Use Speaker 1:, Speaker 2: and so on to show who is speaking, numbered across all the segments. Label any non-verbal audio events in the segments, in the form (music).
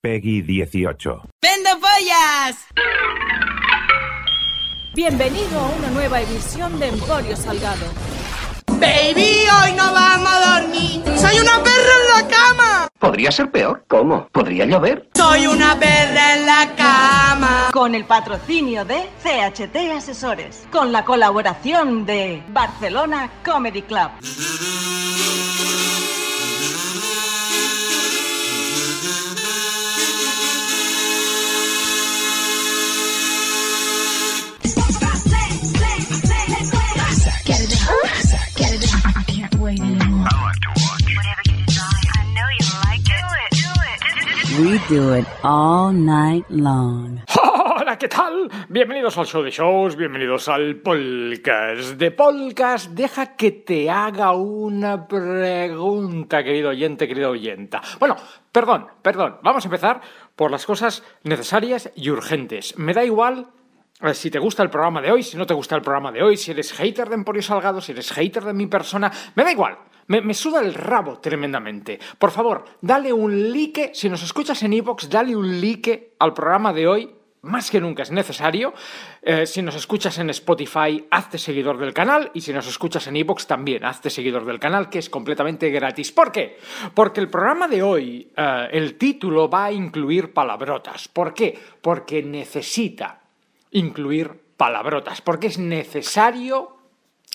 Speaker 1: Peggy 18.
Speaker 2: ¡Vendo pollas!
Speaker 3: Bienvenido a una nueva edición de Emporio Salgado.
Speaker 2: Baby, hoy no vamos a dormir. Soy una perra en la cama.
Speaker 4: Podría ser peor. ¿Cómo? ¿Podría llover?
Speaker 2: Soy una perra en la cama.
Speaker 5: Con el patrocinio de CHT Asesores. Con la colaboración de Barcelona Comedy Club.
Speaker 6: We do it all night long. (laughs)
Speaker 7: Hola, ¿qué tal? Bienvenidos al show de shows, bienvenidos al podcast de podcast. Deja que te haga una pregunta, querido oyente, querido oyenta. Bueno, perdón, perdón. Vamos a empezar por las cosas necesarias y urgentes. Me da igual si te gusta el programa de hoy, si no te gusta el programa de hoy, si eres hater de Emporio Salgado, si eres hater de mi persona, me da igual. Me, me suda el rabo tremendamente. Por favor, dale un like. Si nos escuchas en iVoox, dale un like al programa de hoy. Más que nunca es necesario. Eh, si nos escuchas en Spotify, hazte seguidor del canal. Y si nos escuchas en iVoox, también hazte seguidor del canal, que es completamente gratis. ¿Por qué? Porque el programa de hoy, eh, el título va a incluir palabrotas. ¿Por qué? Porque necesita incluir palabrotas, porque es necesario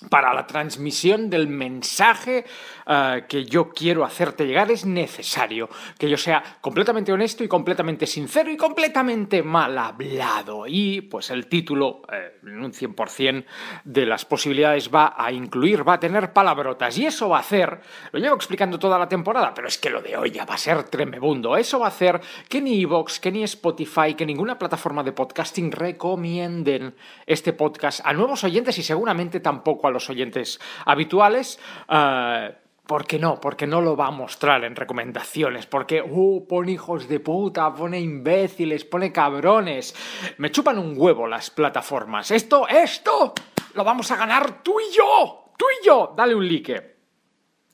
Speaker 7: para la transmisión del mensaje eh, que yo quiero hacerte llegar es necesario que yo sea completamente honesto y completamente sincero y completamente mal hablado. Y pues el título, eh, en un 100% de las posibilidades, va a incluir, va a tener palabrotas. Y eso va a hacer, lo llevo explicando toda la temporada, pero es que lo de hoy ya va a ser tremebundo. Eso va a hacer que ni Evox, que ni Spotify, que ninguna plataforma de podcasting recomienden este podcast a nuevos oyentes y seguramente tampoco a los oyentes habituales. eh, ¿Por qué no? Porque no lo va a mostrar en recomendaciones. Porque, uh, pone hijos de puta, pone imbéciles, pone cabrones. Me chupan un huevo las plataformas. Esto, esto, lo vamos a ganar tú y yo. Tú y yo. Dale un like.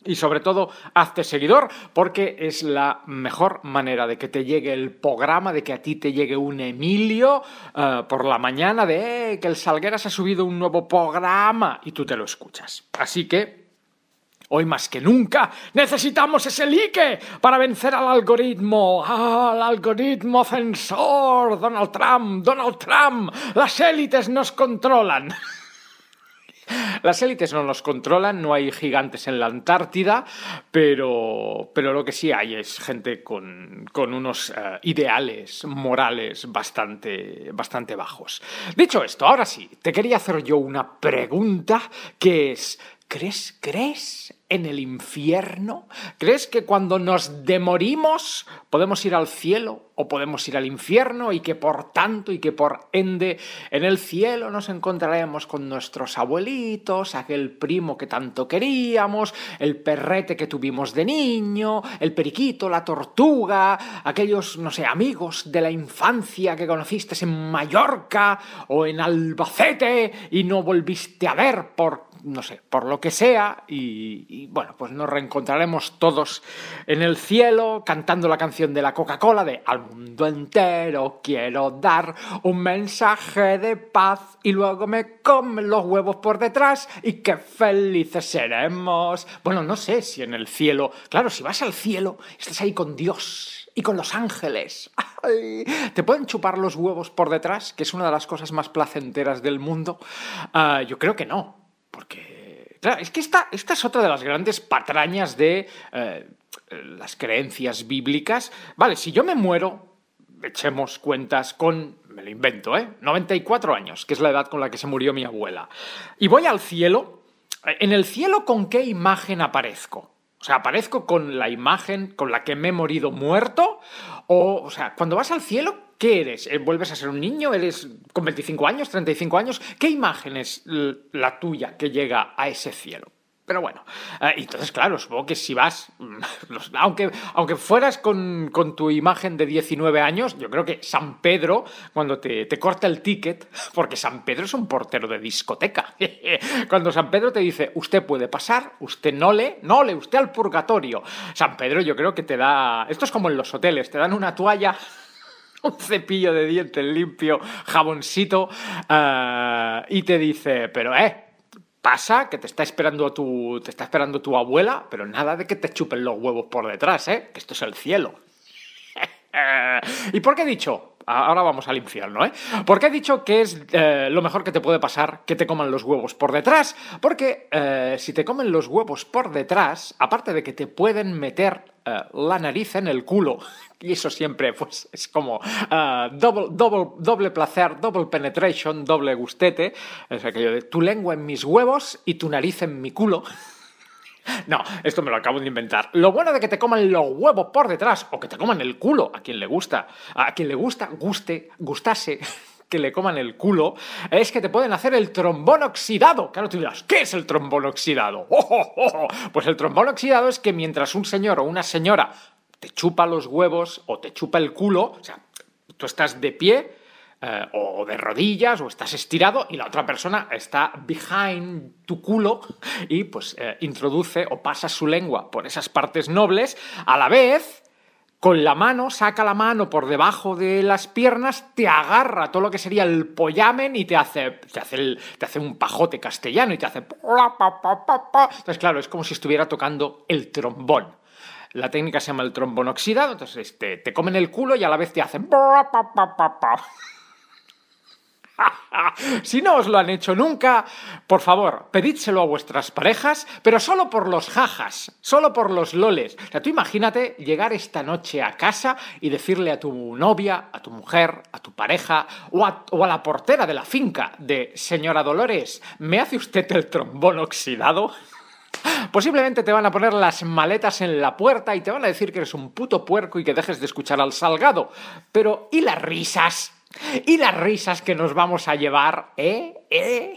Speaker 7: Y sobre todo, hazte seguidor porque es la mejor manera de que te llegue el programa, de que a ti te llegue un Emilio eh, por la mañana de eh, que el Salgueras ha subido un nuevo programa y tú te lo escuchas. Así que Hoy más que nunca necesitamos ese like para vencer al algoritmo, al algoritmo censor, Donald Trump, Donald Trump, las élites nos controlan. (laughs) Las élites no nos controlan, no hay gigantes en la Antártida, pero, pero lo que sí hay es gente con, con unos eh, ideales morales bastante, bastante bajos. Dicho esto, ahora sí, te quería hacer yo una pregunta que es, ¿crees, crees en el infierno? ¿Crees que cuando nos demorimos podemos ir al cielo o podemos ir al infierno y que por tanto y que por ende en el cielo nos encontraremos con nuestros abuelitos, aquel primo que tanto queríamos, el perrete que tuvimos de niño, el periquito, la tortuga, aquellos, no sé, amigos de la infancia que conociste en Mallorca o en Albacete y no volviste a ver por no sé, por lo que sea, y, bueno, pues nos reencontraremos todos en el cielo cantando la canción de la Coca-Cola de Al mundo entero quiero dar un mensaje de paz y luego me comen los huevos por detrás y qué felices seremos. Bueno, no sé si en el cielo, claro, si vas al cielo, estás ahí con Dios y con los ángeles. ¿Te pueden chupar los huevos por detrás? Que es una de las cosas más placenteras del mundo. Uh, yo creo que no. Porque, claro, es que esta, esta es otra de las grandes patrañas de eh, las creencias bíblicas. Vale, si yo me muero, echemos cuentas con, me lo invento, ¿eh? 94 años, que es la edad con la que se murió mi abuela. Y voy al cielo. ¿En el cielo con qué imagen aparezco? O sea, ¿aparezco con la imagen con la que me he morido muerto? O, o sea, cuando vas al cielo, ¿Qué eres? ¿Vuelves a ser un niño? ¿Eres con 25 años, 35 años? ¿Qué imagen es la tuya que llega a ese cielo? Pero bueno, eh, entonces, claro, supongo que si vas, (laughs) aunque, aunque fueras con, con tu imagen de 19 años, yo creo que San Pedro, cuando te, te corta el ticket, (laughs) porque San Pedro es un portero de discoteca, (laughs) cuando San Pedro te dice, usted puede pasar, usted no le, no le, usted al purgatorio. San Pedro yo creo que te da, esto es como en los hoteles, te dan una toalla un cepillo de dientes limpio, jaboncito, eh, y te dice, pero eh, pasa que te está esperando tu, te está esperando tu abuela, pero nada de que te chupen los huevos por detrás, eh, que esto es el cielo. (laughs) ¿Y por qué he dicho? Ahora vamos al infierno, ¿eh? ¿Por qué he dicho que es eh, lo mejor que te puede pasar que te coman los huevos por detrás? Porque eh, si te comen los huevos por detrás, aparte de que te pueden meter eh, la nariz en el culo, (laughs) y eso siempre pues, es como doble, doble, doble placer, doble penetration, doble gustete, es aquello de tu lengua en mis huevos y tu nariz en mi culo. (laughs) No, esto me lo acabo de inventar. Lo bueno de que te coman los huevos por detrás o que te coman el culo, a quien le gusta, a quien le gusta, guste, gustase (laughs) que le coman el culo, es que te pueden hacer el trombón oxidado. Claro, tú dirás, ¿qué es el trombón oxidado? (laughs) ¡Oh, oh, oh! Pues el trombón oxidado es que mientras un señor o una señora te chupa los huevos o te chupa el culo, o sea, tú estás de pie eh, o de rodillas o estás estirado y la otra persona está behind tu culo y pues eh, introduce o pasa su lengua por esas partes nobles a la vez con la mano, saca la mano por debajo de las piernas, te agarra todo lo que sería el pollamen y te hace, te hace, el- te hace un pajote castellano y te hace... Entonces, claro, es como si estuviera tocando el trombón. La técnica se llama el trombón oxidado, entonces te, te comen el culo y a la vez te hacen... (laughs) Si no os lo han hecho nunca, por favor, pedídselo a vuestras parejas, pero solo por los jajas, solo por los loles. Tú imagínate llegar esta noche a casa y decirle a tu novia, a tu mujer, a tu pareja o a la portera de la finca de Señora Dolores, ¿me hace usted el trombón oxidado? (laughs) Posiblemente te van a poner las maletas en la puerta y te van a decir que eres un puto puerco y que dejes de escuchar al salgado. Pero, ¿y las risas? ¿Y las risas que nos vamos a llevar? ¿Eh? ¿Eh?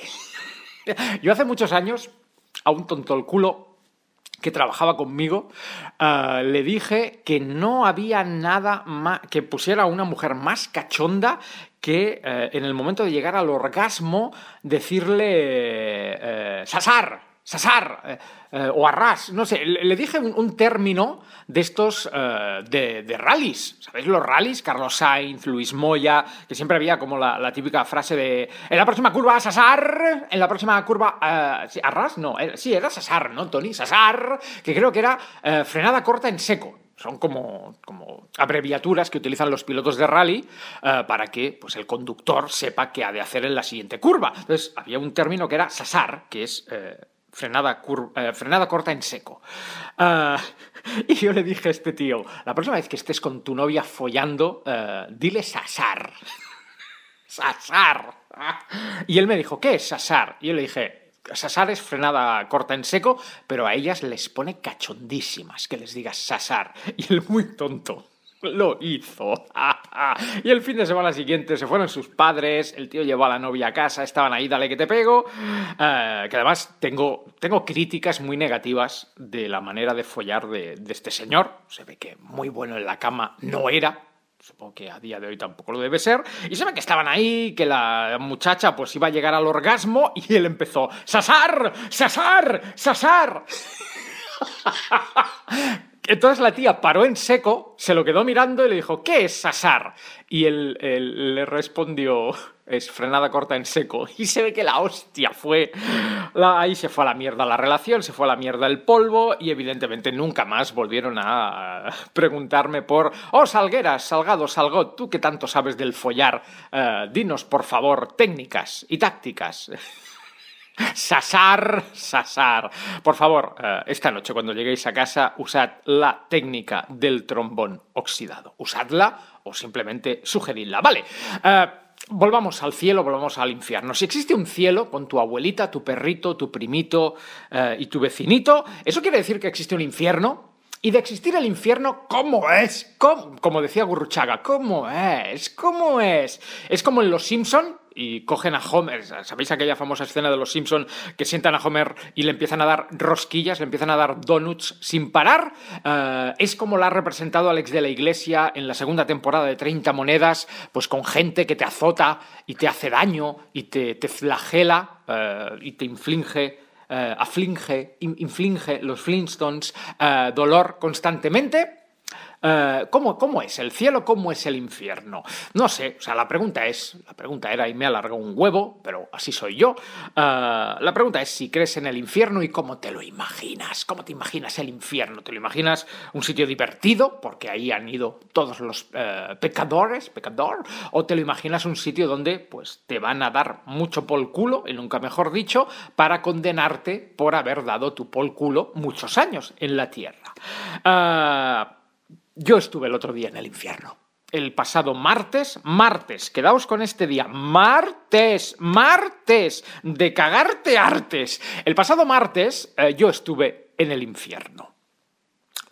Speaker 7: Yo hace muchos años, a un tonto el culo que trabajaba conmigo, eh, le dije que no había nada más que pusiera a una mujer más cachonda que eh, en el momento de llegar al orgasmo decirle eh, sasar, sasar eh, eh, o arras, no sé, le, dije un, término de estos eh, de, de rallies, ¿sabéis los rallies? Carlos Sainz, Luis Moya, que siempre había como la, típica frase de en la próxima curva sasar, en la próxima curva arras, no, era- sí, era sasar, ¿no, Tony? Sasar, que creo que era frenada corta en seco. Son como, como abreviaturas que utilizan los pilotos de rally para que pues, el conductor sepa qué ha de hacer en la siguiente curva. Entonces, había un término que era sasar, que es frenada, cur- eh, frenada corta en seco. Ah, y yo le dije a este tío, la próxima vez que estés con tu novia follando, eh, dile sasar. (laughs) Sasar. Y él me dijo, ¿qué es sasar? Y yo le dije, sasar es frenada corta en seco, pero a ellas les pone cachondísimas que les digas sasar. Y él muy tonto. (laughs) Lo hizo. (laughs) y el fin de semana siguiente se fueron sus padres, el tío llevó a la novia a casa, estaban ahí, dale que te pego. Eh, que además tengo, tengo críticas muy negativas de la manera de follar de, este señor. Se ve que muy bueno en la cama no era, Supongo que a día de hoy tampoco lo debe ser. Y se ve que estaban ahí, que la muchacha pues iba a llegar al orgasmo y él empezó, ¡Sasar! ¡Sasar! ¡Sasar! (laughs) Entonces la tía paró en seco, se lo quedó mirando y le dijo, ¿qué es sasar? Y él, le respondió, es frenada corta en seco. (laughs) Y se ve que la hostia fue... la- ahí se fue a la mierda la relación, se fue a la mierda el polvo y evidentemente nunca más volvieron a preguntarme por, oh, Salgueras, Salgado, Salgot, tú que tanto sabes del follar, eh, dinos por favor técnicas y tácticas. (laughs) (laughs) Sasar, sasar. Por favor, eh, esta noche cuando lleguéis a casa, usad la técnica del trombón oxidado. Usadla o simplemente sugeridla. Vale. eh, volvamos al cielo, volvamos al infierno. Si existe un cielo con tu abuelita, tu perrito, tu primito eh, y tu vecinito, ¿eso quiere decir que existe un infierno? Y de existir el infierno, ¿cómo es? ¿Cómo? Como decía Gurruchaga, ¿cómo es? ¿Cómo es? Es como en Los Simpson, y cogen a Homer. ¿Sabéis aquella famosa escena de los Simpson que sientan a Homer y le empiezan a dar rosquillas, le empiezan a dar donuts sin parar? Eh, es como la ha representado Alex de la Iglesia en la segunda temporada de 30 monedas, pues con gente que te azota y te hace daño y te, te flagela eh, y te inflige eh, aflige, in- inflige los Flintstones dolor constantemente. Eh, ¿cómo, ¿Cómo es el cielo? ¿Cómo es el infierno? No sé, o sea, la pregunta es, la pregunta era, y me alargó un huevo, pero así soy yo, eh, la pregunta es si crees en el infierno y cómo te lo imaginas, cómo te imaginas el infierno, ¿te lo imaginas un sitio divertido, porque ahí han ido todos los eh, pecadores, pecador, o te lo imaginas un sitio donde pues te van a dar mucho pol culo, y nunca mejor dicho, para condenarte por haber dado tu pol culo muchos años en la tierra. Yo estuve el otro día en el infierno. El pasado martes, martes, quedaos con este día, martes, martes, de cagarte artes. El pasado martes eh, yo estuve en el infierno.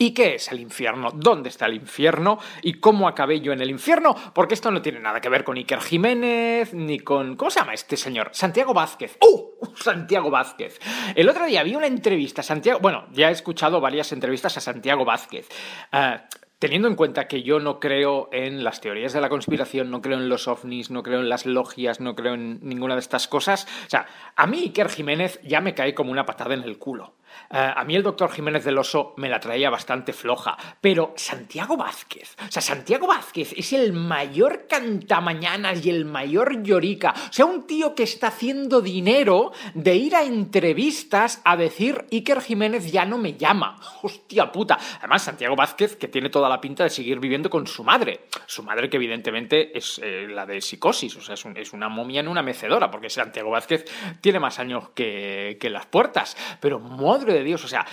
Speaker 7: ¿Y qué es el infierno? ¿Dónde está el infierno? ¿Y cómo acabé yo en el infierno? Porque esto no tiene nada que ver con Iker Jiménez, ni con... ¿Cómo se llama este señor? Santiago Vázquez. ¡Uh! Santiago Vázquez. El otro día vi una entrevista a Santiago... Bueno, ya he escuchado varias entrevistas a Santiago Vázquez. Ah, Teniendo en cuenta que yo no creo en las teorías de la conspiración, no creo en los ovnis, no creo en las logias, no creo en ninguna de estas cosas, o sea, a mí Iker Jiménez ya me cae como una patada en el culo. Eh, a mí el doctor Jiménez del Oso me la traía bastante floja, pero Santiago Vázquez, o sea, Santiago Vázquez es el mayor cantamañanas y el mayor llorica, o sea, un tío que está haciendo dinero de ir a entrevistas a decir Iker Jiménez ya no me llama. Hostia puta. Además, Santiago Vázquez, que tiene toda la pinta de seguir viviendo con su madre. Su madre, que evidentemente es eh, la de psicosis, o sea, es, un- es una momia en una mecedora, porque Santiago Vázquez tiene más años que, que las puertas. Pero, madre de Dios, o sea,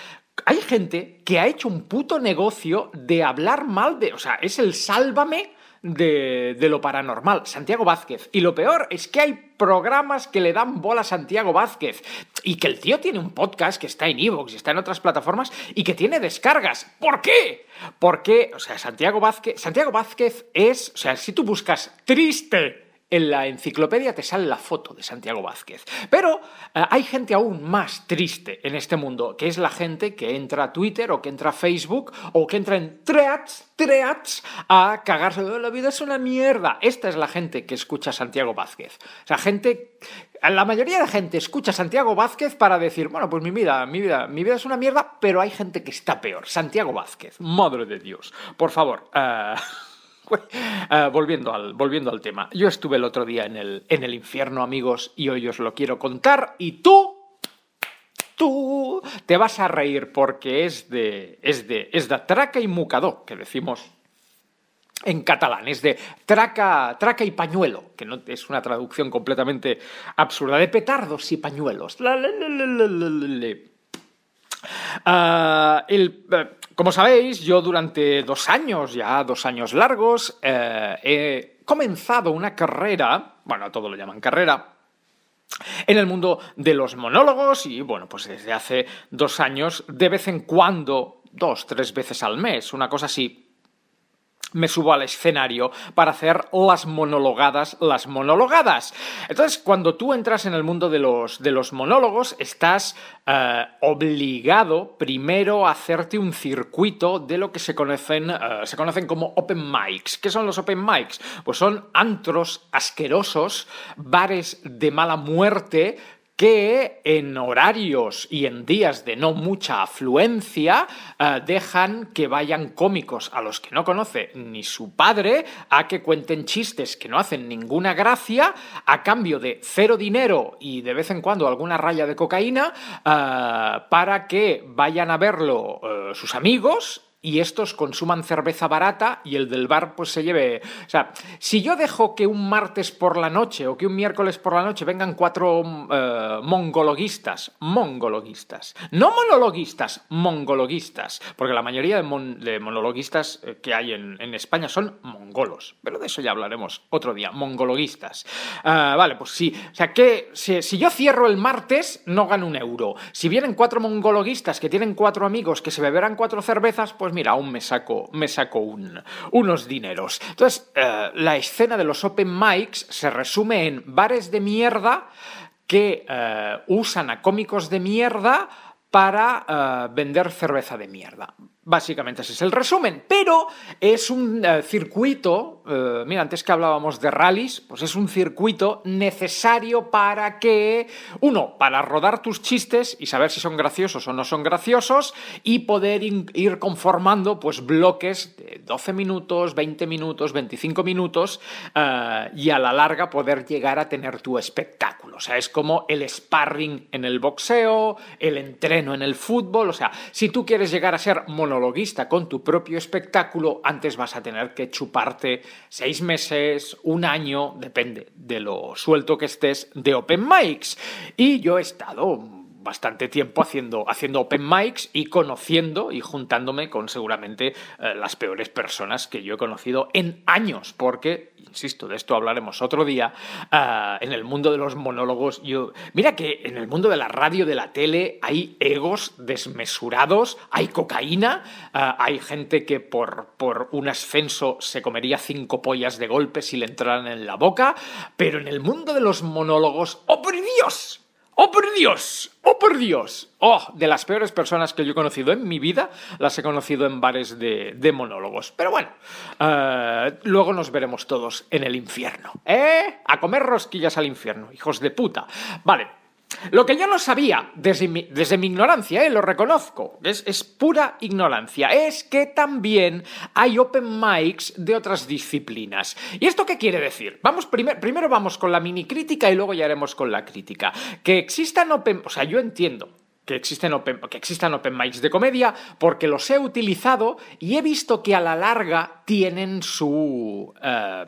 Speaker 7: hay gente que ha hecho un puto negocio de hablar mal de. O sea, es el sálvame de, de lo paranormal, Santiago Vázquez. Y lo peor es que hay programas que le dan bola a Santiago Vázquez. Y que el tío tiene un podcast que está en Evox y está en otras plataformas y que tiene descargas. ¿Por qué? Porque, o sea, Santiago Vázquez. Santiago Vázquez es. O sea, si tú buscas triste en la enciclopedia te sale la foto de Santiago Vázquez. Pero eh, hay gente aún más triste en este mundo, que es la gente que entra a Twitter o que entra a Facebook o que entra en Threads, Threads, a cagarse de la vida es una mierda. Esta es la gente que escucha a Santiago Vázquez. O sea, gente... La mayoría de gente escucha a Santiago Vázquez para decir, bueno, pues mi vida, mi vida, mi vida es una mierda, pero hay gente que está peor. Santiago Vázquez, madre de Dios. Por favor, eh, (laughs) Eh, volviendo, al, volviendo al tema. Yo estuve el otro día en el, en el infierno, amigos, y hoy os lo quiero contar. Y tú, tú, te vas a reír porque es de, es de, es de traca y mucador, que decimos en catalán, es de traca, traca y pañuelo, que no es una traducción completamente absurda, de petardos y pañuelos. La. Ah, el, eh, como sabéis, yo durante dos años, ya dos años largos, eh, he comenzado una carrera, bueno, todo lo llaman carrera, en el mundo de los monólogos y bueno, pues desde hace dos años, de vez en cuando, dos, tres veces al mes, una cosa así, me subo al escenario para hacer las monologadas, las monologadas. Entonces, cuando tú entras en el mundo de los, de los monólogos, estás eh, obligado primero a hacerte un circuito de lo que se conocen, eh, se conocen como open mics. ¿Qué son los open mics? Pues son antros asquerosos, bares de mala muerte, que en horarios y en días de no mucha afluencia eh, dejan que vayan cómicos a los que no conoce ni su padre a que cuenten chistes que no hacen ninguna gracia a cambio de cero dinero y de vez en cuando alguna raya de cocaína eh, para que vayan a verlo eh, sus amigos y estos consuman cerveza barata y el del bar pues se lleve... O sea, si yo dejo que un martes por la noche o que un miércoles por la noche vengan cuatro eh, mongologuistas, mongologuistas, no monologuistas, mongologuistas, porque la mayoría de, mon- monologuistas eh, que hay en, en España son mongolos, pero de eso ya hablaremos otro día, mongologuistas. Ah, vale, pues sí, o sea que si, si yo cierro el martes no gano un euro. Si vienen cuatro mongologuistas que tienen cuatro amigos que se beberán cuatro cervezas, pues pues mira, aún me saco, me saco un, unos dineros. Entonces, eh, la escena de los open mics se resume en bares de mierda que eh, usan a cómicos de mierda para eh, vender cerveza de mierda. Básicamente ese es el resumen, pero es un eh, circuito, eh, mira, antes que hablábamos de rallies, pues es un circuito necesario para que, uno, para rodar tus chistes y saber si son graciosos o no son graciosos y poder ir conformando pues bloques de 12 minutos, 20 minutos, 25 minutos eh, y a la larga poder llegar a tener tu espectáculo. O sea, es como el sparring en el boxeo, el entreno en el fútbol, o sea, si tú quieres llegar a ser monologuista con tu propio espectáculo, antes vas a tener que chuparte seis meses, un año, depende de lo suelto que estés, de open mics. Y yo he estado bastante tiempo haciendo, haciendo open mics y conociendo y juntándome con seguramente eh, las peores personas que yo he conocido en años, porque, insisto, de esto hablaremos otro día, ah, en el mundo de los monólogos, yo, mira que en el mundo de la radio, de la tele, hay egos desmesurados, hay cocaína, ah, hay gente que por, por un ascenso se comería cinco pollas de golpe si le entraran en la boca, pero en el mundo de los monólogos, ¡oh por Dios! ¡Oh, por Dios! ¡Oh, por Dios! ¡Oh! De las peores personas que yo he conocido en mi vida, las he conocido en bares de, monólogos. Pero bueno, eh, luego nos veremos todos en el infierno. ¿Eh? A comer rosquillas al infierno, hijos de puta. Vale. Lo que yo no sabía, desde mi, desde mi ignorancia, ¿eh? lo reconozco, es, es pura ignorancia, es que también hay open mics de otras disciplinas. ¿Y esto qué quiere decir? Vamos primer- primero vamos con la mini crítica y luego ya haremos con la crítica. Que existan open... O sea, yo entiendo que existen, open, que existan open mics de comedia porque los he utilizado y he visto que a la larga tienen su... eh,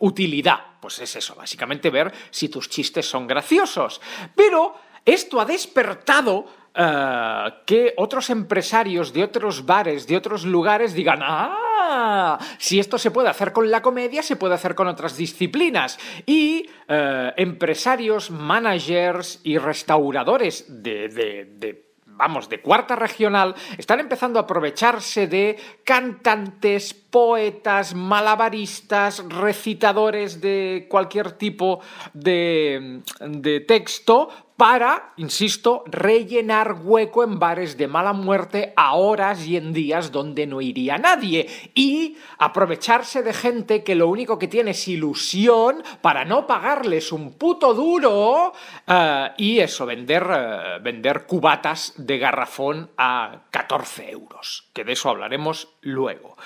Speaker 7: utilidad. Pues es eso, básicamente ver si tus chistes son graciosos. Pero esto ha despertado eh, que otros empresarios de otros bares, de otros lugares digan, ah, si esto se puede hacer con la comedia, se puede hacer con otras disciplinas. Y eh, empresarios, managers y restauradores de- de- de vamos, de cuarta regional, están empezando a aprovecharse de cantantes, poetas, malabaristas, recitadores de cualquier tipo de, de texto para, insisto, rellenar hueco en bares de mala muerte a horas y en días donde no iría nadie y aprovecharse de gente que lo único que tiene es ilusión para no pagarles un puto duro eh, y eso, vender, eh, vender cubatas de garrafón a 14 euros, que de eso hablaremos luego.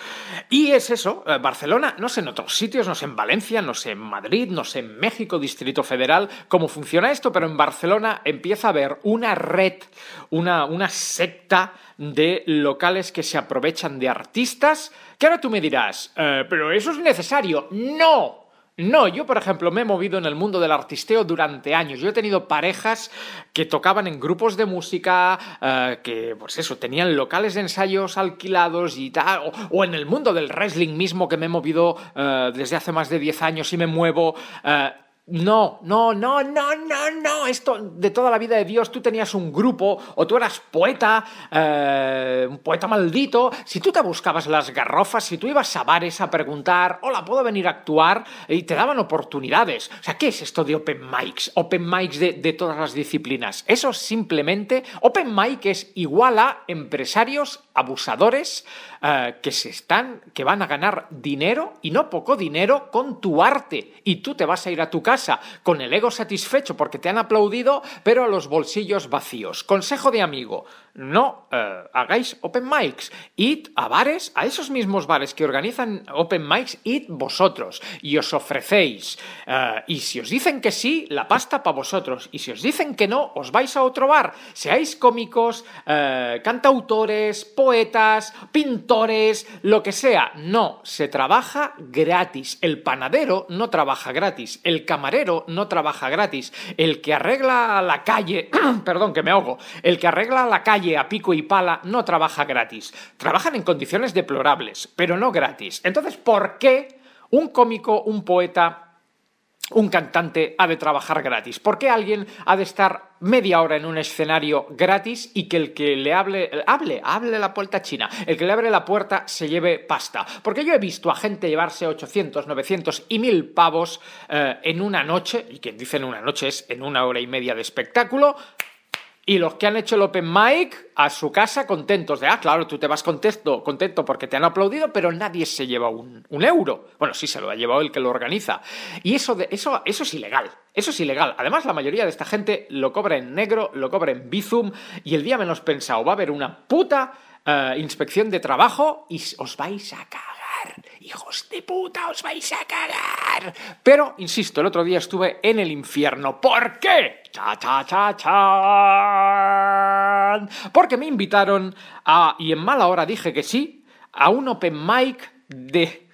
Speaker 7: Y es eso, eh, Barcelona, no sé en otros sitios, no sé en Valencia, no sé en Madrid, no sé en México, Distrito Federal, cómo funciona esto, pero en Barcelona empieza a haber una red, una, una secta de locales que se aprovechan de artistas, que ahora tú me dirás, "Eh, pero eso es necesario. No, no, yo por ejemplo me he movido en el mundo del artisteo durante años. Yo he tenido parejas que tocaban en grupos de música, eh, que pues eso, tenían locales de ensayos alquilados y tal, o, en el mundo del wrestling mismo que me he movido eh, desde hace más de 10 años y me muevo. eh, no, no, no, no, no, no. Esto de toda la vida de Dios, tú tenías un grupo o tú eras poeta, eh, un poeta maldito. Si tú te buscabas las garrofas, si tú ibas a bares a preguntar, hola, ¿puedo venir a actuar? Y te daban oportunidades. O sea, ¿qué es esto de open mics? Open mics de, todas las disciplinas. Eso simplemente, open mic es igual a empresarios abusadores eh, que se están, que van a ganar dinero y no poco dinero con tu arte. Y tú te vas a ir a tu casa con el ego satisfecho porque te han aplaudido, pero a los bolsillos vacíos. Consejo de amigo, no eh, hagáis open mics. Id a bares, a esos mismos bares que organizan open mics, id vosotros y os ofrecéis. Eh, y si os dicen que sí, la pasta para vosotros. Y si os dicen que no, os vais a otro bar. Seáis cómicos, cantautores, poetas, pintores, lo que sea. No, se trabaja gratis. El panadero no trabaja gratis. El camarero no trabaja gratis. El que arregla la calle, (clears throat) perdón, que me ahogo, el que arregla la calle a pico y pala no trabaja gratis. Trabajan en condiciones deplorables, pero no gratis. Entonces, ¿por qué un cómico, un poeta, un cantante ha de trabajar gratis? ¿Por qué alguien ha de estar media hora en un escenario gratis y que el que le hable, hable, hable la puerta china, el que le abre la puerta se lleve pasta? Porque yo he visto a gente llevarse 800, 900 y 1000 pavos eh, en una noche, y quien dice en una noche es en una hora y media de espectáculo, y los que han hecho el open mic a su casa contentos de, ah, claro, tú te vas contento, contento porque te han aplaudido, pero nadie se lleva un, euro. Bueno, sí, se lo ha llevado el que lo organiza. Y eso, de, eso, eso es ilegal. Eso es ilegal. Además, la mayoría de esta gente lo cobra en negro, lo cobra en Bizum, y el día menos pensado va a haber una puta eh, inspección de trabajo y os vais a cagar. Hijos de puta, os vais a cagar. Pero, insisto, el otro día estuve en el infierno. ¿Por qué? Cha, cha, cha, cha. Porque me invitaron a, y en mala hora dije que sí, a un open mic de,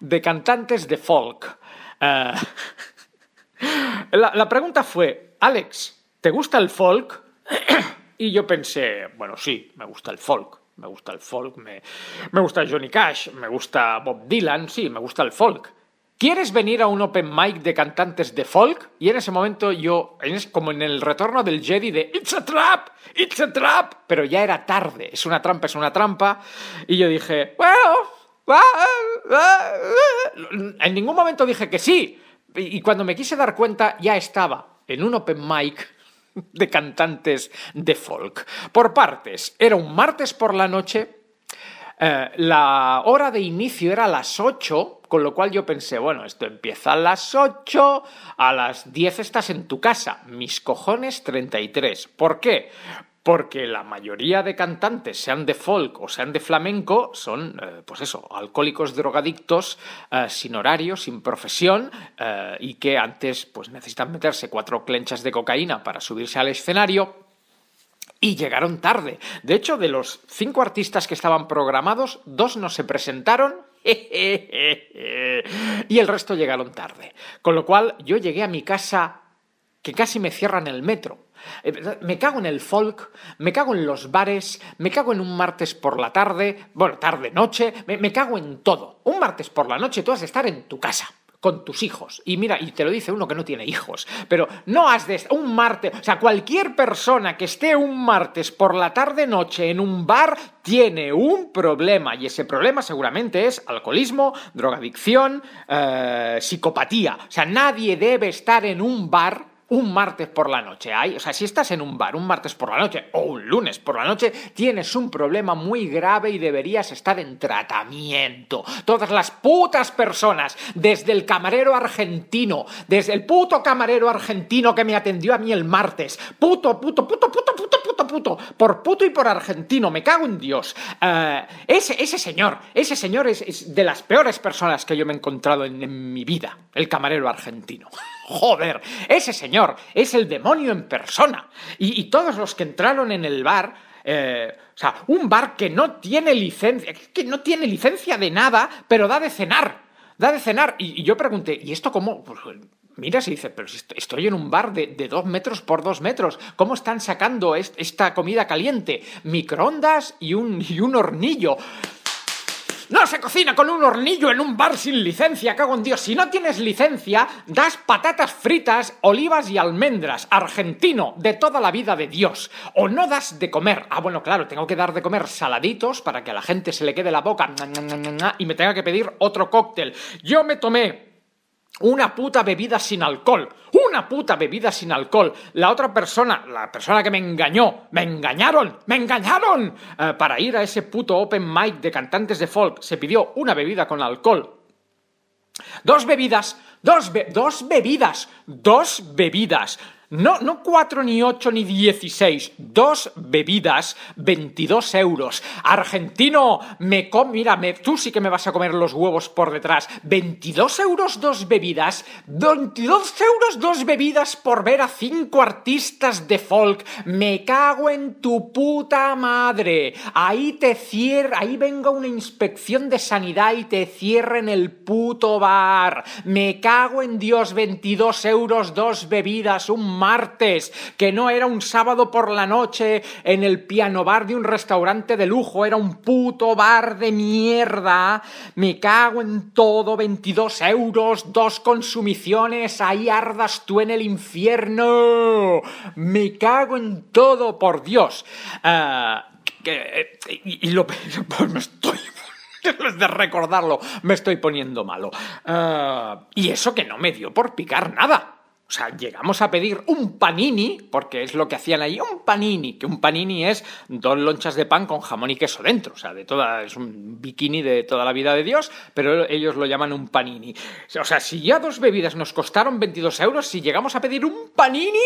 Speaker 7: de cantantes de folk. Eh, (laughs) la, la pregunta fue, Alex, ¿te gusta el folk? (coughs) y yo pensé, bueno, sí, me gusta el folk. Me gusta el folk, me, me gusta Johnny Cash, me gusta Bob Dylan, sí, me gusta el folk. ¿Quieres venir a un open mic de cantantes de folk? Y en ese momento yo, es- como en el retorno del Jedi de It's a trap, it's a trap, pero ya era tarde, es una trampa, es una trampa, y yo dije, bueno, en ningún momento dije que sí, y cuando me quise dar cuenta ya estaba en un open mic de cantantes de folk. Por partes, era un martes por la noche, eh, la hora de inicio era a las 8, con lo cual yo pensé, bueno, esto empieza a las 8, a las 10 estás en tu casa. Mis cojones 33. ¿Por qué? Porque la mayoría de cantantes, sean de folk o sean de flamenco, son, eh, pues eso, alcohólicos drogadictos, eh, sin horario, sin profesión, eh, y que antes pues necesitan meterse cuatro clenchas de cocaína para subirse al escenario y llegaron tarde. De hecho, de los cinco artistas que estaban programados, dos no se presentaron (laughs) y el resto llegaron tarde. Con lo cual, yo llegué a mi casa que casi me cierran el metro. Eh, Me cago en el folk, me cago en los bares, me cago en un martes por la tarde, bueno, tarde, noche, me, cago en todo. Un martes por la noche tú has de estar en tu casa con tus hijos. Y mira, y te lo dice uno que no tiene hijos, pero no has de un martes, o sea, cualquier persona que esté un martes por la tarde noche en un bar tiene un problema y ese problema seguramente es alcoholismo, drogadicción, eh, psicopatía. O sea, nadie debe estar en un bar un martes por la noche. Hay, o sea, si estás en un bar un martes por la noche o un lunes por la noche, tienes un problema muy grave y deberías estar en tratamiento. Todas las putas personas, desde el camarero argentino, desde el puto camarero argentino que me atendió a mí el martes, puto, puto, puto, puto, puto, puto, por puto y por argentino, me cago en Dios. Eh, ese, ese señor, ese señor es, es de las peores personas que yo me he encontrado en, en mi vida, el camarero argentino. (laughs) Joder, ese señor es el demonio en persona. Y, y todos los que entraron en el bar, eh, o sea, un bar que no tiene licencia, que no tiene licencia de nada, pero da de cenar. Da de cenar. Y, y yo pregunté, ¿y esto cómo? Pues, mira, se dice, pero si est- estoy en un bar de, dos metros por dos metros. ¿Cómo están sacando est- esta comida caliente? Microondas y un, y un hornillo. No se cocina con un hornillo en un bar sin licencia, cago en Dios. Si no tienes licencia, das patatas fritas, olivas y almendras. Argentino, de toda la vida de Dios. O no das de comer. Ah, bueno, claro, tengo que dar de comer saladitos para que a la gente se le quede la boca y me tenga que pedir otro cóctel. Yo me tomé una puta bebida sin alcohol. Una puta bebida sin alcohol. La otra persona, la persona que me engañó, me engañaron, me engañaron. Eh, para ir a ese puto open mic de cantantes de folk se pidió una bebida con alcohol. Dos bebidas, dos, be- dos bebidas, dos bebidas. No, no cuatro, ni ocho, ni dieciséis. Dos bebidas, 22 euros. Argentino, me com... Mira, tú sí que me vas a comer los huevos por detrás. 22 euros dos bebidas. 22 euros dos bebidas por ver a cinco artistas de folk. Me cago en tu puta madre. Ahí te cierra, ahí venga una inspección de sanidad y te cierren el puto bar. Me cago en Dios, 22 euros dos bebidas un martes, que no era un sábado por la noche en el piano bar de un restaurante de lujo, era un puto bar de mierda. Me cago en todo, 22 euros, dos consumiciones, ahí ardas tú en el infierno. Me cago en todo, por Dios. Ah, que- y, y lo (laughs) pues me estoy (laughs) de recordarlo me estoy poniendo malo. Ah, y eso que no me dio por picar nada. O sea, llegamos a pedir un panini, porque es lo que hacían ahí, un panini, que un panini es dos lonchas de pan con jamón y queso dentro, o sea, de toda, es un bikini de toda la vida de Dios, pero ellos lo llaman un panini. O sea, si ya dos bebidas nos costaron 22 euros, si llegamos a pedir un panini,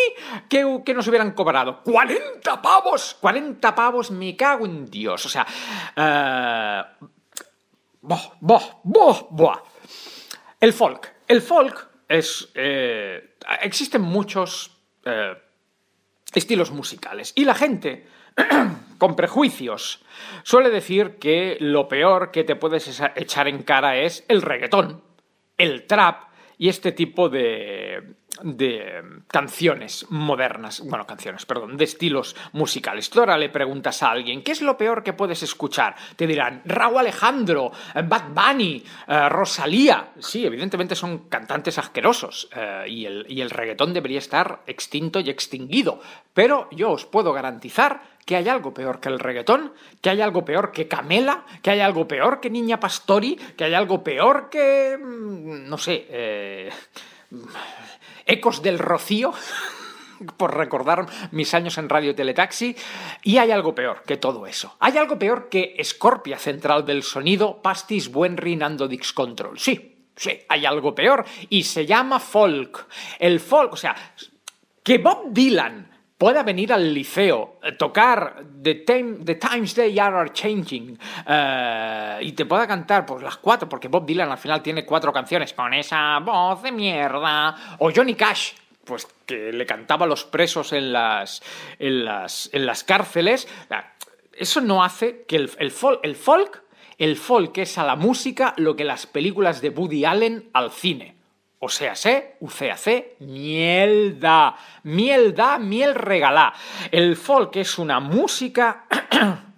Speaker 7: que nos hubieran cobrado 40 pavos, 40 pavos, me cago en Dios, o sea, eh, Boh, boh, boh, boh. El folk. El folk es. eh, existen muchos eh, estilos musicales. Y la gente, (clears throat) con prejuicios, suele decir que lo peor que te puedes echar en cara es el reggaetón, el trap y este tipo de, de canciones modernas, bueno, canciones, perdón, de estilos musicales. Tú ahora le preguntas a alguien, ¿qué es lo peor que puedes escuchar? Te dirán, Raúl Alejandro, eh, Bad Bunny, eh, Rosalía. Sí, evidentemente son cantantes asquerosos eh, y, el, y el reggaetón debería estar extinto y extinguido. Pero yo os puedo garantizar que hay algo peor que el reggaetón, que hay algo peor que Camela, que hay algo peor que Niña Pastori, que hay algo peor que... mm, no sé... eh, Ecos del Rocío, (laughs) por recordar mis años en Radio Teletaxi, y hay algo peor que todo eso. Hay algo peor que Scorpia Central del Sonido, Pastis Buenri Nando Dix Control. Sí, sí, hay algo peor, y se llama folk. El folk, o sea, que Bob Dylan pueda venir al liceo, eh, tocar The, Time- The Times They Are Changing eh, y te pueda cantar pues las cuatro, porque Bob Dylan al final tiene cuatro canciones con esa voz de mierda, o Johnny Cash, pues que le cantaba a los presos en las, en las, en las cárceles. Eso no hace que el, el fol- el folk, el folk es a la música lo que las películas de Woody Allen al cine. O sea, sé, UCAC, mielda, mielda, miel regalá. El folk es una música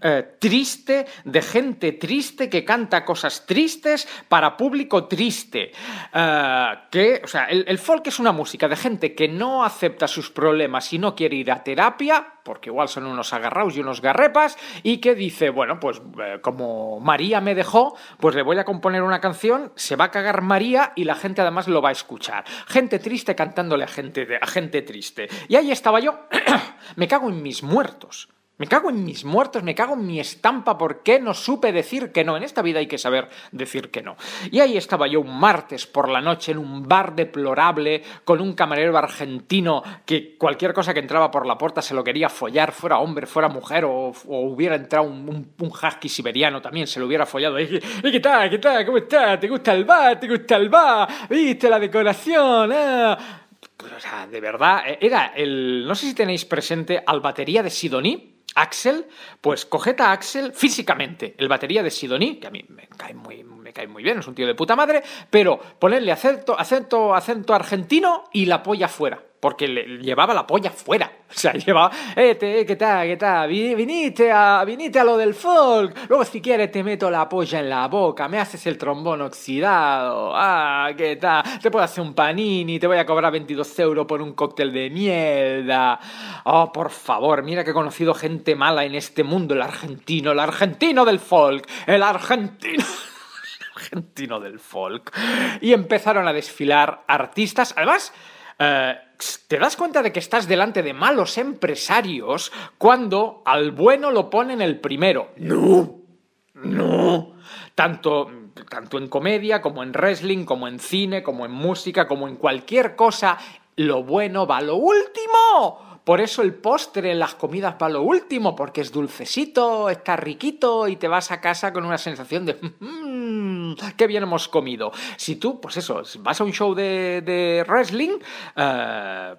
Speaker 7: eh, triste, de gente triste que canta cosas tristes para público triste. Eh, que, o sea, el, folk es una música de gente que no acepta sus problemas y no quiere ir a terapia, porque igual son unos agarraos y unos garrepas, y que dice, bueno, pues eh, como María me dejó, pues le voy a componer una canción, se va a cagar María y la gente además lo va a escuchar. Gente triste cantándole a gente, de- a gente triste. Y ahí estaba yo, (coughs) me cago en mis muertos. Me cago en mis muertos, me cago en mi estampa, ¿por qué no supe decir que no? En esta vida hay que saber decir que no. Y ahí estaba yo un martes por la noche en un bar deplorable con un camarero argentino que cualquier cosa que entraba por la puerta se lo quería follar, fuera hombre, fuera mujer o, o hubiera entrado un, un, un husky siberiano también se lo hubiera follado. Y, ¿Y qué tal? ¿Qué tal? ¿Cómo estás? ¿Te gusta el bar? ¿Te gusta el bar? ¿Viste la decoración? Ah. O sea, de verdad, eh, era el. No sé si tenéis presente al batería de Sidoní, Axel. Pues coged a Axel físicamente, el batería de Sidoní, que a mí me cae muy, me cae muy bien, es un tío de puta madre, pero ponerle acento, acento, acento argentino y la polla fuera. Porque le llevaba la polla fuera. (laughs) O sea, llevaba, eh, te- ¿qué tal? ¿Qué tal? Vi- Viniste a, viniste a lo del folk. Luego, si quieres, te meto la polla en la boca. Me haces el trombón oxidado. Ah, ¿qué tal? Te puedo hacer un panini. Te voy a cobrar 22 euros por un cóctel de mierda. Oh, por favor, mira que he conocido gente mala en este mundo. El argentino, el argentino del folk. El argentino (laughs) argentino del folk. Y empezaron a desfilar artistas. Además, eh, te das cuenta de que estás delante de malos empresarios cuando al bueno lo ponen el primero. No, no. Tanto, tanto en comedia, como en wrestling, como en cine, como en música, como en cualquier cosa, lo bueno va lo último. Por eso el postre las comidas va lo último, porque es dulcecito, está riquito y te vas a casa con una sensación de "Mm, qué bien hemos comido. Si tú, pues eso, vas a un show de, wrestling, eh,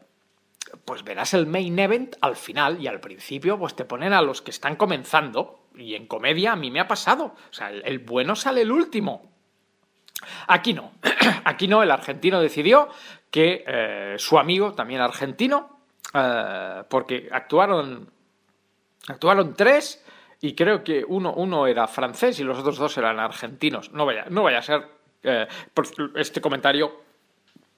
Speaker 7: pues verás el main event al final y al principio pues te ponen a los que están comenzando y en comedia a mí me ha pasado, o sea, el, el bueno sale el último. Aquí no, (clears throat) aquí no, el argentino decidió que eh, su amigo, también argentino, eh, porque actuaron, actuaron tres y creo que uno, uno era francés y los otros dos eran argentinos. No vaya, no vaya a ser eh, este comentario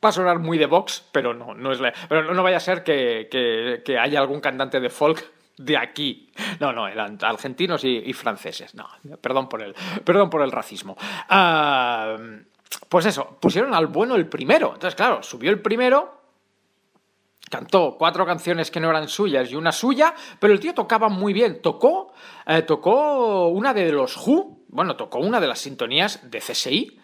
Speaker 7: va a sonar muy de Vox, pero no, no es la- pero no- vaya a ser que, que- que haya algún cantante de folk de aquí. No, no, eran argentinos y, y franceses. No, perdón por el, perdón por el racismo. Ah, pues eso, pusieron al bueno el primero. Entonces, claro, subió el primero, cantó cuatro canciones que no eran suyas y una suya, pero el tío tocaba muy bien. Tocó, eh, tocó una de los Who, bueno, tocó una de las sintonías de CSI,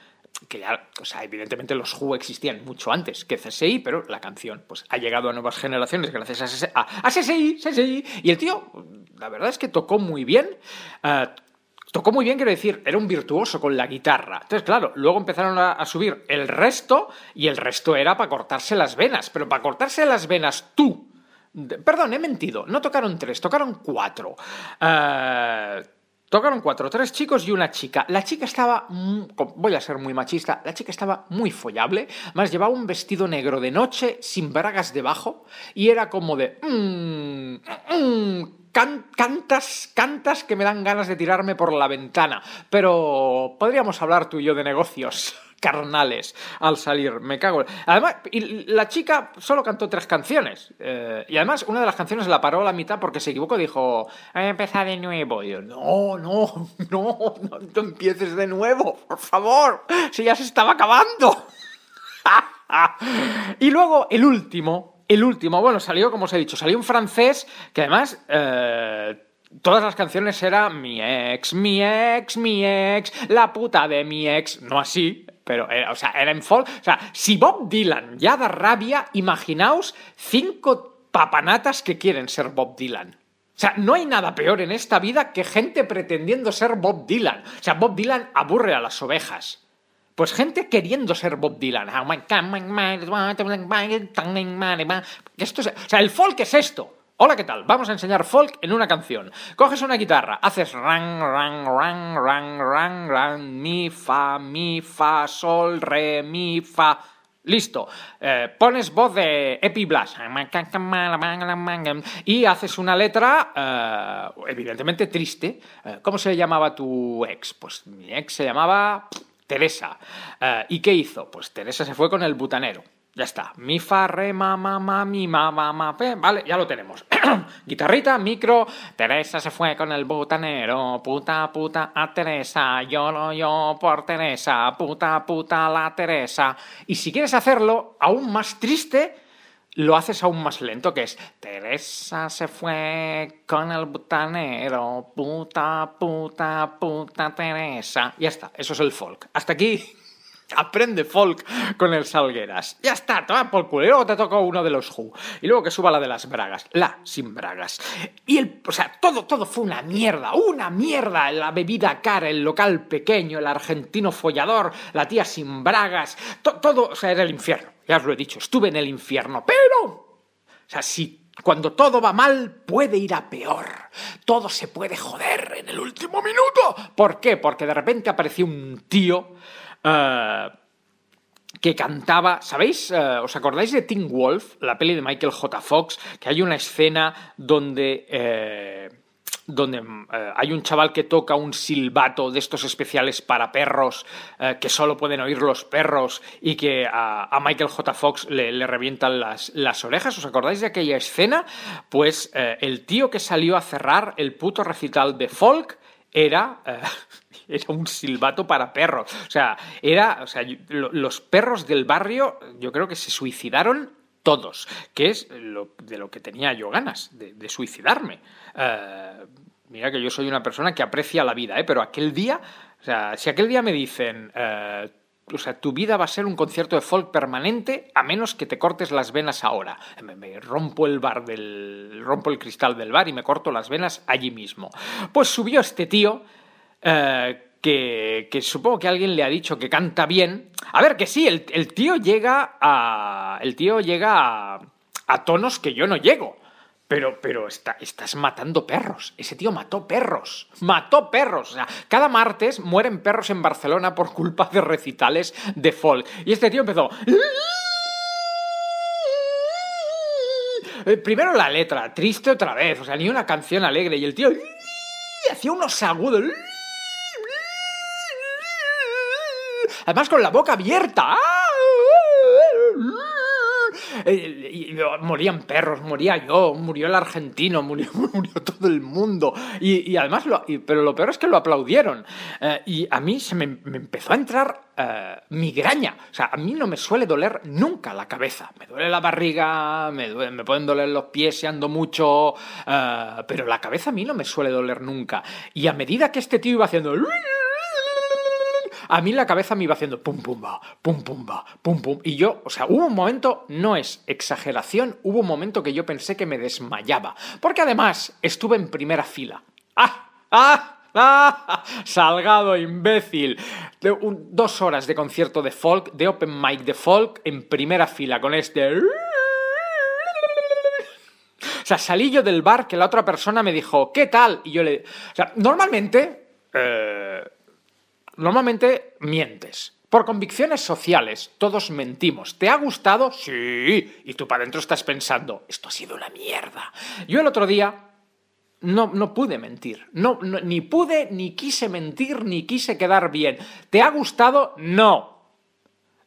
Speaker 7: que ya, o sea, evidentemente los Who existían mucho antes que CSI, pero la canción pues ha llegado a nuevas generaciones gracias a, CSI, a, CSI, CSI, y el tío, la verdad es que tocó muy bien. eh, Tocó muy bien, quiero decir, era un virtuoso con la guitarra. Entonces, claro, luego empezaron a, subir el resto y el resto era para cortarse las venas. Pero para cortarse las venas tú. perdón, he mentido. No tocaron tres, tocaron cuatro. Eh, tocaron cuatro, tres chicos y una chica. La chica estaba, mm, voy a ser muy machista, la chica estaba muy follable. Más llevaba un vestido negro de noche sin bragas debajo y era como de... mm, mm, can- cantas, cantas que me dan ganas de tirarme por la ventana. Pero podríamos hablar tú y yo de negocios (laughs) carnales al salir. Me cago. Además, y la chica solo cantó tres canciones. eh, y además, una de las canciones la paró a la mitad porque se equivocó. Dijo, voy a empezar de nuevo. Y yo, no, no, (laughs) no, no, no empieces de nuevo, por favor. Si ya se estaba acabando. (laughs) y luego el último, el último, bueno, salió, como os he dicho, salió un francés que además eh, todas las canciones eran mi ex, mi ex, mi ex, la puta de mi ex, no así. Pero, era, o sea, era en folk. O sea, si Bob Dylan ya da rabia, imaginaos cinco papanatas que quieren ser Bob Dylan. O sea, no hay nada peor en esta vida que gente pretendiendo ser Bob Dylan. O sea, Bob Dylan aburre a las ovejas. Pues gente queriendo ser Bob Dylan. Esto es, o sea, el folk es esto. Hola, ¿qué tal? Vamos a enseñar folk en una canción. Coges una guitarra, haces rang, rang, rang, rang, rang, rang, mi, fa, mi, fa, sol, re, mi, fa. Listo. Eh, pones voz de Epi Blas y haces una letra eh, evidentemente triste. Eh, ¿Cómo se llamaba tu ex? Pues mi ex se llamaba Teresa. Eh, ¿Y qué hizo? Pues Teresa se fue con el butanero. Ya está. Mi, fa, re, ma, ma, ma, mi, ma, ma, ma, pe. Vale, ya lo tenemos. (clears throat) Guitarrita, micro. Teresa se fue con el butanero. Puta, puta, a Teresa. Lloro yo por Teresa. Puta, puta, la Teresa. Y si quieres hacerlo aún más triste, lo haces aún más lento, que es Teresa se fue con el butanero, puta, puta, puta Teresa. Ya está, eso es el folk. Hasta aquí aprende folk con el Salgueras. Ya está, toma por culo. Y luego te toca uno de los Who. Y luego que suba la de las bragas, la sin bragas. Y el, o sea, todo, todo fue una mierda, una mierda. La bebida cara, el local pequeño, el argentino follador, la tía sin bragas, to- todo, o sea, era el infierno. Ya os lo he dicho, estuve en el infierno, pero... O sea, si cuando todo va mal puede ir a peor. Todo se puede joder en el último minuto. ¿Por qué? Porque de repente apareció un tío eh, que cantaba, ¿sabéis? Eh, ¿Os acordáis de Teen Wolf, la peli de Michael J. Fox? Que hay una escena donde... eh, donde eh, hay un chaval que toca un silbato de estos especiales para perros que solo pueden oír los perros y que a, Michael J. Fox le, revientan las, las orejas. ¿Os acordáis de aquella escena? Pues el tío que salió a cerrar el puto recital de folk era... era un silbato para perros. O sea, era. O sea, los perros del barrio, yo creo que se suicidaron todos. Que es de lo que tenía yo ganas, de, suicidarme. Eh, mira que yo soy una persona que aprecia la vida, ¿eh? Pero aquel día. O sea, si aquel día me dicen. eh, o sea, tu vida va a ser un concierto de folk permanente a menos que te cortes las venas ahora. Me, me rompo el bar del. rompo el cristal del bar y me corto las venas allí mismo. Pues subió este tío. Eh, que, supongo que alguien le ha dicho que canta bien. A ver, que sí, el, tío llega a. El tío llega a, a tonos que yo no llego. Pero, pero está, estás matando perros. Ese tío mató perros. Mató perros. O sea, cada martes mueren perros en Barcelona por culpa de recitales de folk. Y este tío empezó. eh, primero la letra, triste otra vez, o sea, ni una canción alegre. Y el tío hacía unos agudos. Además con la boca abierta. Eh, y morían perros, moría yo, murió el argentino, murió, (laughs) todo el mundo. Y, además, lo, pero lo peor es que lo aplaudieron. Eh, y a mí se me, me empezó a entrar eh, migraña. O sea, a mí no me suele doler nunca la cabeza. Me duele la barriga, me, duele- me pueden doler los pies si ando mucho, eh, pero la cabeza a mí no me suele doler nunca. Y a medida que este tío iba haciendo... A mí la cabeza me iba haciendo pum pum va, pum pum va, pum pum. Y yo, o sea, hubo un momento, no es exageración, hubo un momento que yo pensé que me desmayaba. Porque además estuve en primera fila. ¡Ah! ¡Ah! ¡Ah! (laughs) Salgado, imbécil. De un- dos horas de concierto de folk, de open mic de folk, en primera fila con este. O sea, salí yo del bar que la otra persona me dijo, ¿qué tal? Y yo le... O sea, normalmente... eh, normalmente mientes. Por convicciones sociales, todos mentimos. ¿Te ha gustado? Sí. Y tú para adentro estás pensando, esto ha sido una mierda. Yo el otro día no, no pude mentir. No, no- ni pude, ni quise mentir, ni quise quedar bien. ¿Te ha gustado? No.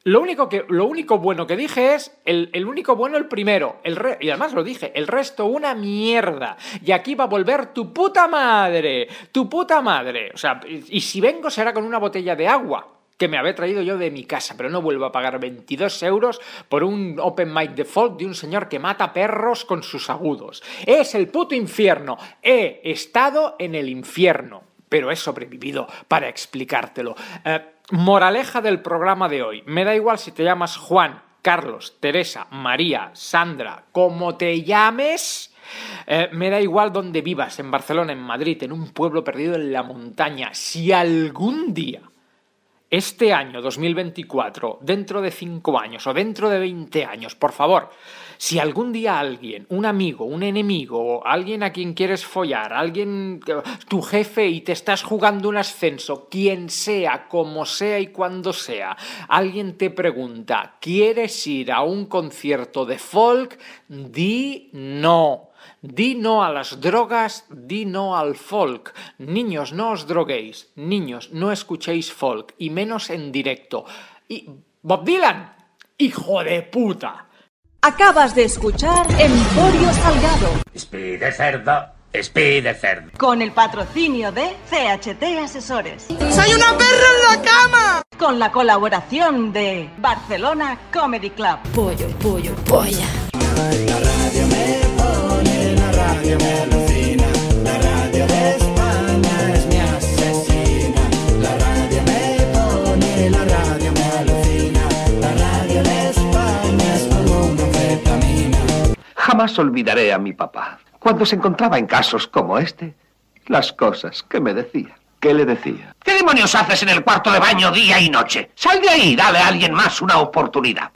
Speaker 7: Lo único, que, lo único bueno que dije es, el, el único bueno el primero, el re- y además lo dije, el resto una mierda. Y aquí va a volver tu puta madre, tu puta madre. O sea, y, y si vengo será con una botella de agua que me había traído yo de mi casa, pero no vuelvo a pagar 22 euros por un open mic de folk de un señor que mata perros con sus agudos. Es el puto infierno. He estado en el infierno pero he sobrevivido para explicártelo. Eh, moraleja del programa de hoy. Me da igual si te llamas Juan, Carlos, Teresa, María, Sandra, como te llames. Eh, me da igual donde vivas, en Barcelona, en Madrid, en un pueblo perdido en la montaña. Si algún día este año 2024, dentro de 5 años o dentro de 20 años, por favor, si algún día alguien, un amigo, un enemigo, alguien a quien quieres follar, alguien, tu jefe y te estás jugando un ascenso, quien sea, como sea y cuando sea, alguien te pregunta, ¿quieres ir a un concierto de folk? Di no. Di no a las drogas, di no al folk. Niños, no os droguéis. Niños, no escuchéis folk, y menos en directo. Y Bob Dylan, hijo de puta.
Speaker 3: Acabas de escuchar Emporio Salgado.
Speaker 4: Speed cerdo, speed cerdo.
Speaker 5: Con el patrocinio de CHT Asesores.
Speaker 2: ¡Soy una perra en la cama!
Speaker 5: Con la colaboración de Barcelona Comedy Club.
Speaker 8: Pollo, pollo, polla.
Speaker 4: Jamás olvidaré a mi papá. Cuando se encontraba en casos como este, las cosas que me decía. ¿Qué le decía? ¿Qué demonios haces en el cuarto de baño día y noche? Sal de ahí y dale a alguien más una oportunidad.